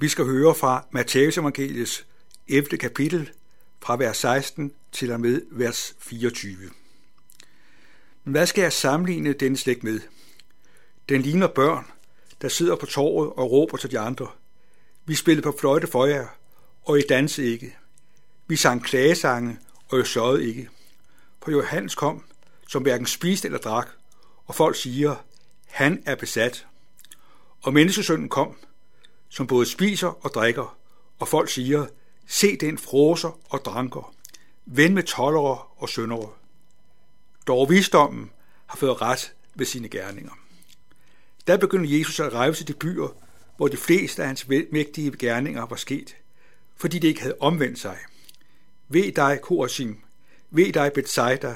Vi skal høre fra Matthæus evangeliets 11. kapitel fra vers 16 til og med vers 24. Men hvad skal jeg sammenligne denne slægt med? Den ligner børn, der sidder på torvet og råber til de andre. Vi spillede på fløjte for jer, og I dansede ikke. Vi sang klagesange, og I sørgede ikke. For Johannes kom, som hverken spiste eller drak, og folk siger, han er besat. Og menneskesønnen kom, som både spiser og drikker, og folk siger, se den froser og dranker, ven med tollere og syndere. Dog visdommen har fået ret ved sine gerninger. Der begyndte Jesus at rejse til de byer, hvor de fleste af hans mægtige gerninger var sket, fordi de ikke havde omvendt sig. Ved dig, Korasim, ved dig, Bethsaida,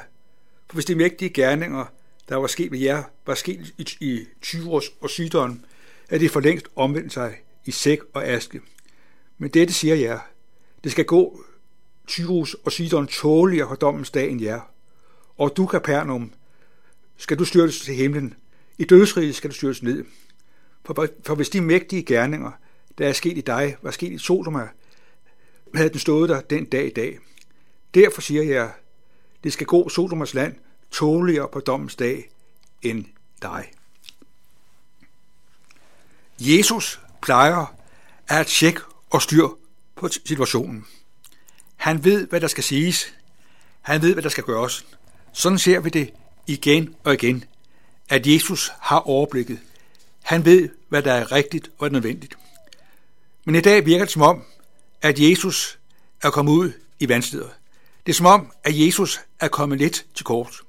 for hvis de mægtige gerninger, der var sket ved jer, var sket i, Tyros og Sidon, er det for længst omvendt sig i sæk og aske. Men dette siger jer, det skal gå Tyros og Sidon tåligere for dommens dag end jer. Og du, Kapernaum, skal du styrtes til himlen. I dødsriget skal du styrtes ned. For, for hvis de mægtige gerninger, der er sket i dig, var sket i Sodoma, havde den stået der den dag i dag. Derfor siger jeg, det skal gå Sodomas land tåligere på dommens dag end dig. Jesus plejer at tjekke og styr på situationen. Han ved, hvad der skal siges. Han ved, hvad der skal gøres. Sådan ser vi det igen og igen, at Jesus har overblikket. Han ved, hvad der er rigtigt og nødvendigt. Men i dag virker det som om, at Jesus er kommet ud i vanskeligheder. Det er som om, at Jesus er kommet lidt til kort.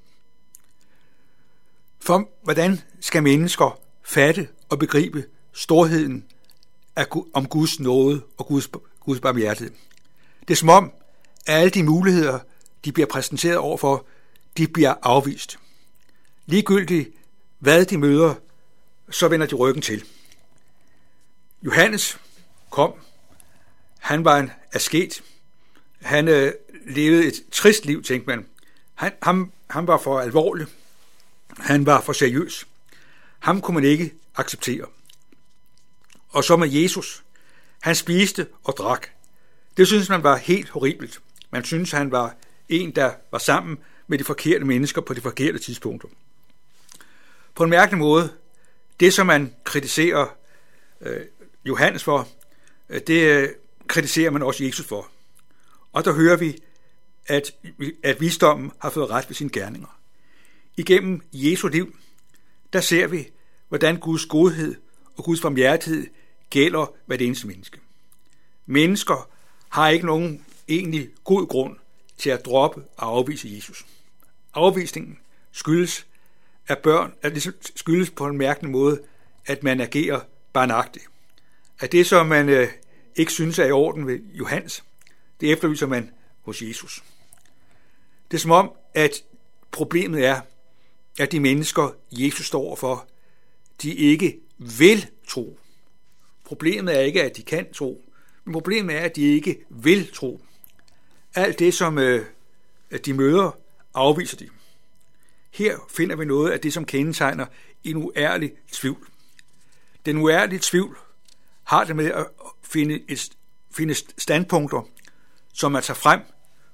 For hvordan skal mennesker fatte og begribe storheden af, om Guds nåde og Guds, Guds barmhjertighed? Det er som om, at alle de muligheder, de bliver præsenteret overfor, de bliver afvist. Ligegyldigt hvad de møder, så vender de ryggen til. Johannes kom. Han var en asket. Han øh, levede et trist liv, tænkte man. Han, ham, han var for alvorlig. Han var for seriøs. Ham kunne man ikke acceptere. Og så med Jesus. Han spiste og drak. Det synes man var helt horribelt. Man synes, han var en, der var sammen med de forkerte mennesker på de forkerte tidspunkter. På en mærkelig måde, det som man kritiserer øh, Johannes for, øh, det øh, kritiserer man også Jesus for. Og der hører vi, at, at visdommen har fået ret ved sine gerninger. Igennem Jesu liv, der ser vi, hvordan Guds godhed og Guds formhjertighed gælder hvert eneste menneske. Mennesker har ikke nogen egentlig god grund til at droppe og afvise Jesus. Afvisningen skyldes, at børn at det skyldes på en mærkelig måde, at man agerer barnagtigt. At det, som man øh, ikke synes er i orden ved Johannes, det efterlyser man hos Jesus. Det er som om, at problemet er, at de mennesker, Jesus står for, de ikke vil tro. Problemet er ikke, at de kan tro, men problemet er, at de ikke vil tro. Alt det, som øh, de møder, afviser de. Her finder vi noget af det, som kendetegner en uærlig tvivl. Den uærlige tvivl har det med at finde, et, finde standpunkter, som man tager frem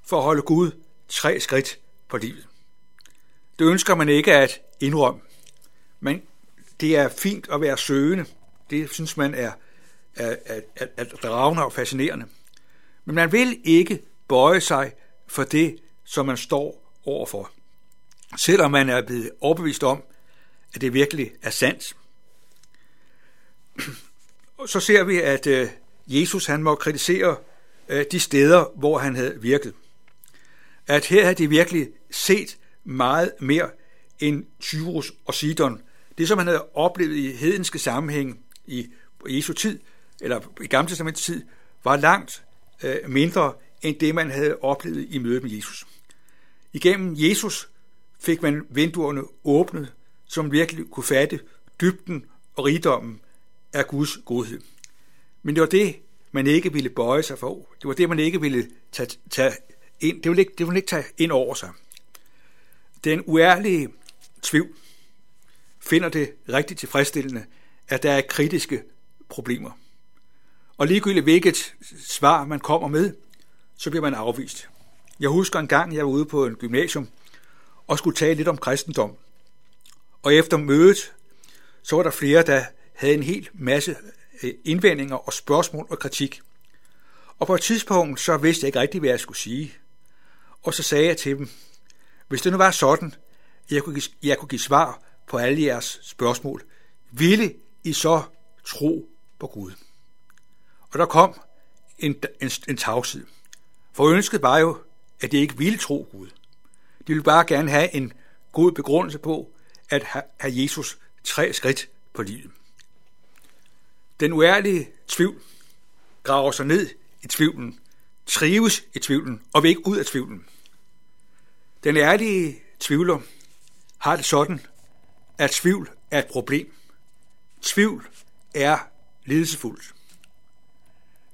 for at holde Gud tre skridt på livet. Det ønsker man ikke at indrømme, men det er fint at være søgende. Det synes man er, er, er, er, er dragende og fascinerende. Men man vil ikke bøje sig for det, som man står overfor selvom man er blevet overbevist om, at det virkelig er sandt. Så ser vi, at øh, Jesus han må kritisere øh, de steder, hvor han havde virket. At her havde de virkelig set meget mere end Tyrus og Sidon. Det, som han havde oplevet i hedenske sammenhæng i Jesu tid, eller i Gamle Testamentets tid, var langt øh, mindre end det, man havde oplevet i mødet med Jesus. Igennem Jesus fik man vinduerne åbnet, som virkelig kunne fatte dybden og rigdommen af Guds godhed. Men det var det, man ikke ville bøje sig for. Det var det, man ikke ville tage, tage ind. Det ville ikke, det ville ikke tage ind over sig. Den uærlige tvivl finder det rigtig tilfredsstillende, at der er kritiske problemer. Og ligegyldigt hvilket svar man kommer med, så bliver man afvist. Jeg husker en gang, jeg var ude på en gymnasium og skulle tale lidt om kristendom. Og efter mødet, så var der flere, der havde en hel masse øh, indvendinger og spørgsmål og kritik. Og på et tidspunkt, så vidste jeg ikke rigtigt, hvad jeg skulle sige. Og så sagde jeg til dem, hvis det nu var sådan, at jeg kunne give, jeg kunne give svar på alle jeres spørgsmål, ville i så tro på Gud? Og der kom en, en, en tavshed. For ønsket var jo, at de ikke ville tro Gud. De ville bare gerne have en god begrundelse på, at have Jesus tre skridt på livet. Den uærlige tvivl graver sig ned i tvivlen, trives i tvivlen og vil ikke ud af tvivlen. Den ærlige tvivler har det sådan, at tvivl er et problem. Tvivl er lidelsefuldt.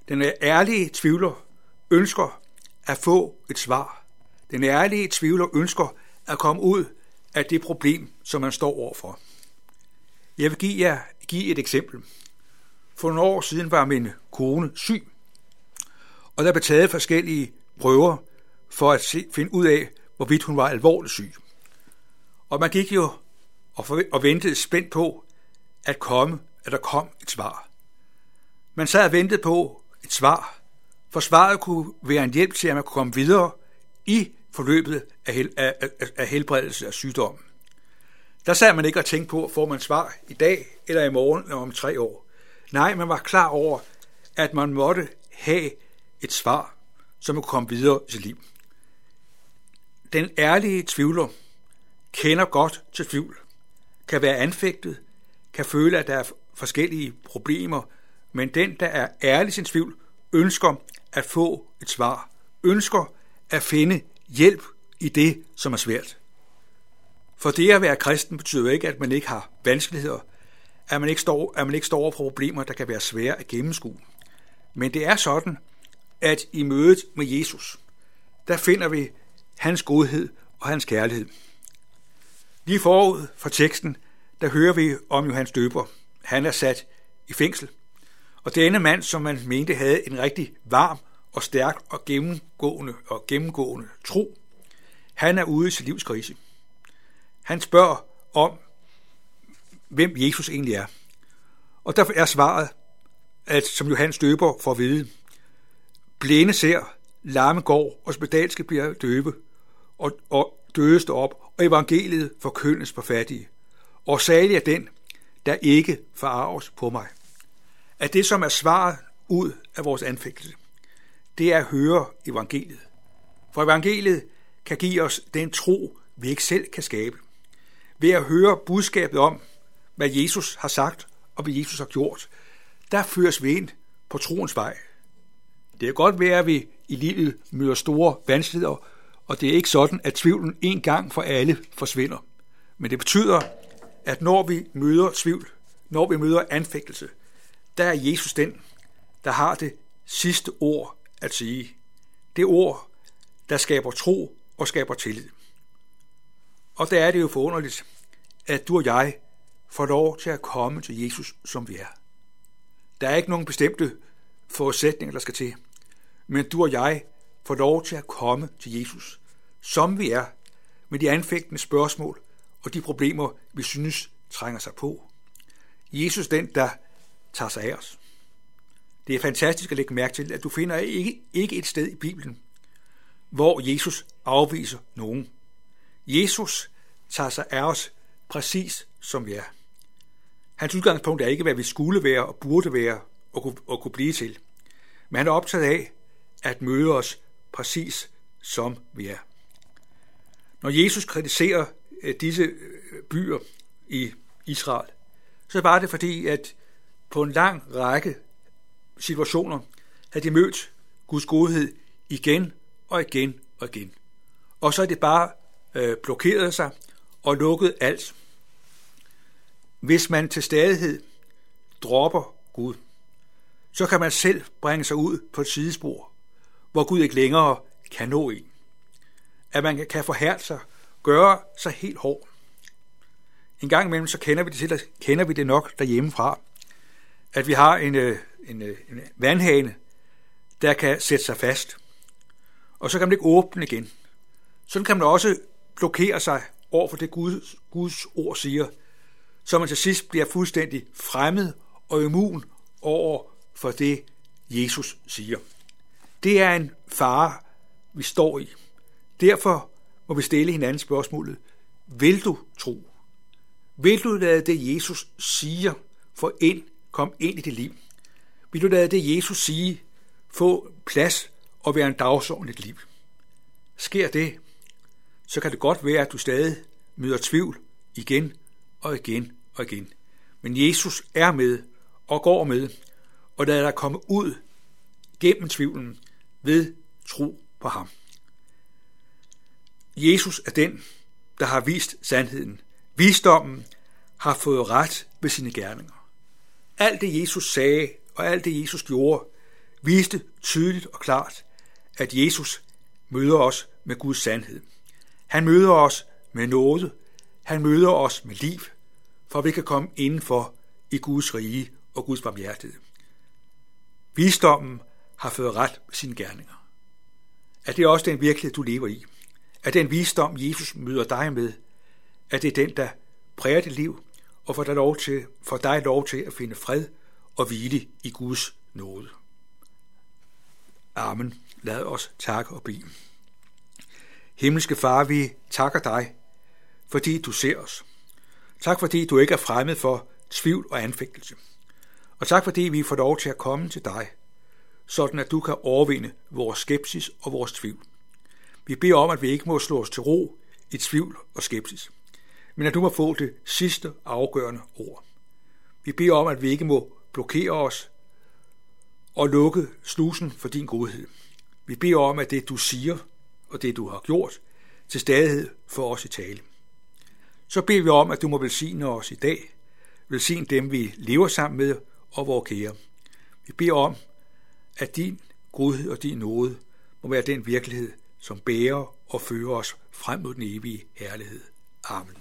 Den ærlige tvivler ønsker at få et svar. Den ærlige tvivler ønsker at komme ud af det problem, som man står overfor. Jeg vil give jer give et eksempel. For nogle år siden var min kone syg, og der blev taget forskellige prøver for at se, finde ud af, hvorvidt hun var alvorligt syg. Og man gik jo og, for, og ventede spændt på, at komme, at der kom et svar. Man sad og ventede på et svar, for svaret kunne være en hjælp til, at man kunne komme videre i forløbet af, hel, af, af, af helbredelse af sygdommen. Der sad man ikke og tænkte på, får man svar i dag eller i morgen eller om tre år. Nej, man var klar over, at man måtte have et svar, så man kunne komme videre i sit liv. Den ærlige tvivler kender godt til tvivl, kan være anfægtet, kan føle, at der er forskellige problemer, men den, der er ærlig sin tvivl, ønsker at få et svar, ønsker at finde hjælp i det, som er svært. For det at være kristen betyder ikke, at man ikke har vanskeligheder, at man ikke står, at man ikke står over for problemer, der kan være svære at gennemskue. Men det er sådan, at i mødet med Jesus, der finder vi hans godhed og hans kærlighed. Lige forud for teksten, der hører vi om Johannes Døber. Han er sat i fængsel. Og denne mand, som man mente havde en rigtig varm og stærk og gennemgående og gennemgående tro, han er ude i sit livskrise. Han spørger om, hvem Jesus egentlig er. Og derfor er svaret, at som Johannes døber får at vide, blinde ser, larme går, og spedalske bliver døve, og, og døde står op, og evangeliet forkyndes på fattige. Og salig er den, der ikke forarves på mig. At det, som er svaret ud af vores anfægtelse, det er at høre evangeliet. For evangeliet kan give os den tro, vi ikke selv kan skabe. Ved at høre budskabet om, hvad Jesus har sagt og hvad Jesus har gjort, der føres vi ind på troens vej. Det kan godt være, at vi i livet møder store vanskeligheder, og det er ikke sådan, at tvivlen en gang for alle forsvinder. Men det betyder, at når vi møder tvivl, når vi møder anfægtelse, der er Jesus den, der har det sidste ord at sige. Det ord, der skaber tro og skaber tillid. Og der er det jo forunderligt, at du og jeg får lov til at komme til Jesus, som vi er. Der er ikke nogen bestemte forudsætninger, der skal til. Men du og jeg får lov til at komme til Jesus, som vi er, med de anfægtende spørgsmål og de problemer, vi synes trænger sig på. Jesus den, der tager sig af os. Det er fantastisk at lægge mærke til, at du finder ikke, ikke et sted i Bibelen, hvor Jesus afviser nogen. Jesus tager sig af os præcis som vi er. Hans udgangspunkt er ikke, hvad vi skulle være og burde være og kunne, og kunne blive til. Men han er optaget af at møde os præcis som vi er. Når Jesus kritiserer Øh, disse øh, byer i Israel, så var det fordi, at på en lang række situationer havde de mødt Guds godhed igen og igen og igen. Og så er det bare øh, blokeret sig og lukket alt. Hvis man til stadighed dropper Gud, så kan man selv bringe sig ud på et sidespor, hvor Gud ikke længere kan nå en. At man kan forhærde sig, gøre sig helt hård. En gang imellem så kender vi det, til, kender vi det nok derhjemmefra. at vi har en, øh, en, øh, en vandhane, der kan sætte sig fast. Og så kan man ikke åbne igen. Sådan kan man også blokere sig over for det Guds, Guds ord siger, så man til sidst bliver fuldstændig fremmed og immun over for det, Jesus siger. Det er en fare, vi står i. Derfor må vi stille hinanden spørgsmålet, vil du tro? Vil du lade det, Jesus siger, få ind, kom ind i dit liv? Vil du lade det, Jesus sige, få plads og være en dagsorden i dit liv? Sker det, så kan det godt være, at du stadig møder tvivl igen og igen og igen. Men Jesus er med og går med, og lader dig komme ud gennem tvivlen ved tro på ham. Jesus er den, der har vist sandheden. Visdommen har fået ret ved sine gerninger. Alt det Jesus sagde og alt det Jesus gjorde, viste tydeligt og klart, at Jesus møder os med Guds sandhed. Han møder os med noget. Han møder os med liv, for vi kan komme indenfor i Guds rige og Guds barmhjertighed. Visdommen har fået ret med sine gerninger. Er det også den virkelighed, du lever i? At den visdom, Jesus møder dig med, at det er den, der præger dit liv og får dig lov til, får dig lov til at finde fred og hvile i Guds nåde? Amen. Lad os takke og bede. Himmelske Far, vi takker dig, fordi du ser os. Tak fordi du ikke er fremmed for tvivl og anfægtelse. Og tak fordi vi får lov til at komme til dig, sådan at du kan overvinde vores skepsis og vores tvivl. Vi beder om, at vi ikke må slå os til ro i tvivl og skepsis, men at du må få det sidste afgørende ord. Vi beder om, at vi ikke må blokere os og lukke slusen for din godhed. Vi beder om, at det du siger og det du har gjort, til stadighed for os i tale. Så beder vi om, at du må velsigne os i dag, velsigne dem, vi lever sammen med, og vores kære. Vi beder om, at din godhed og din nåde må være den virkelighed, som bærer og fører os frem mod den evige herlighed. Amen.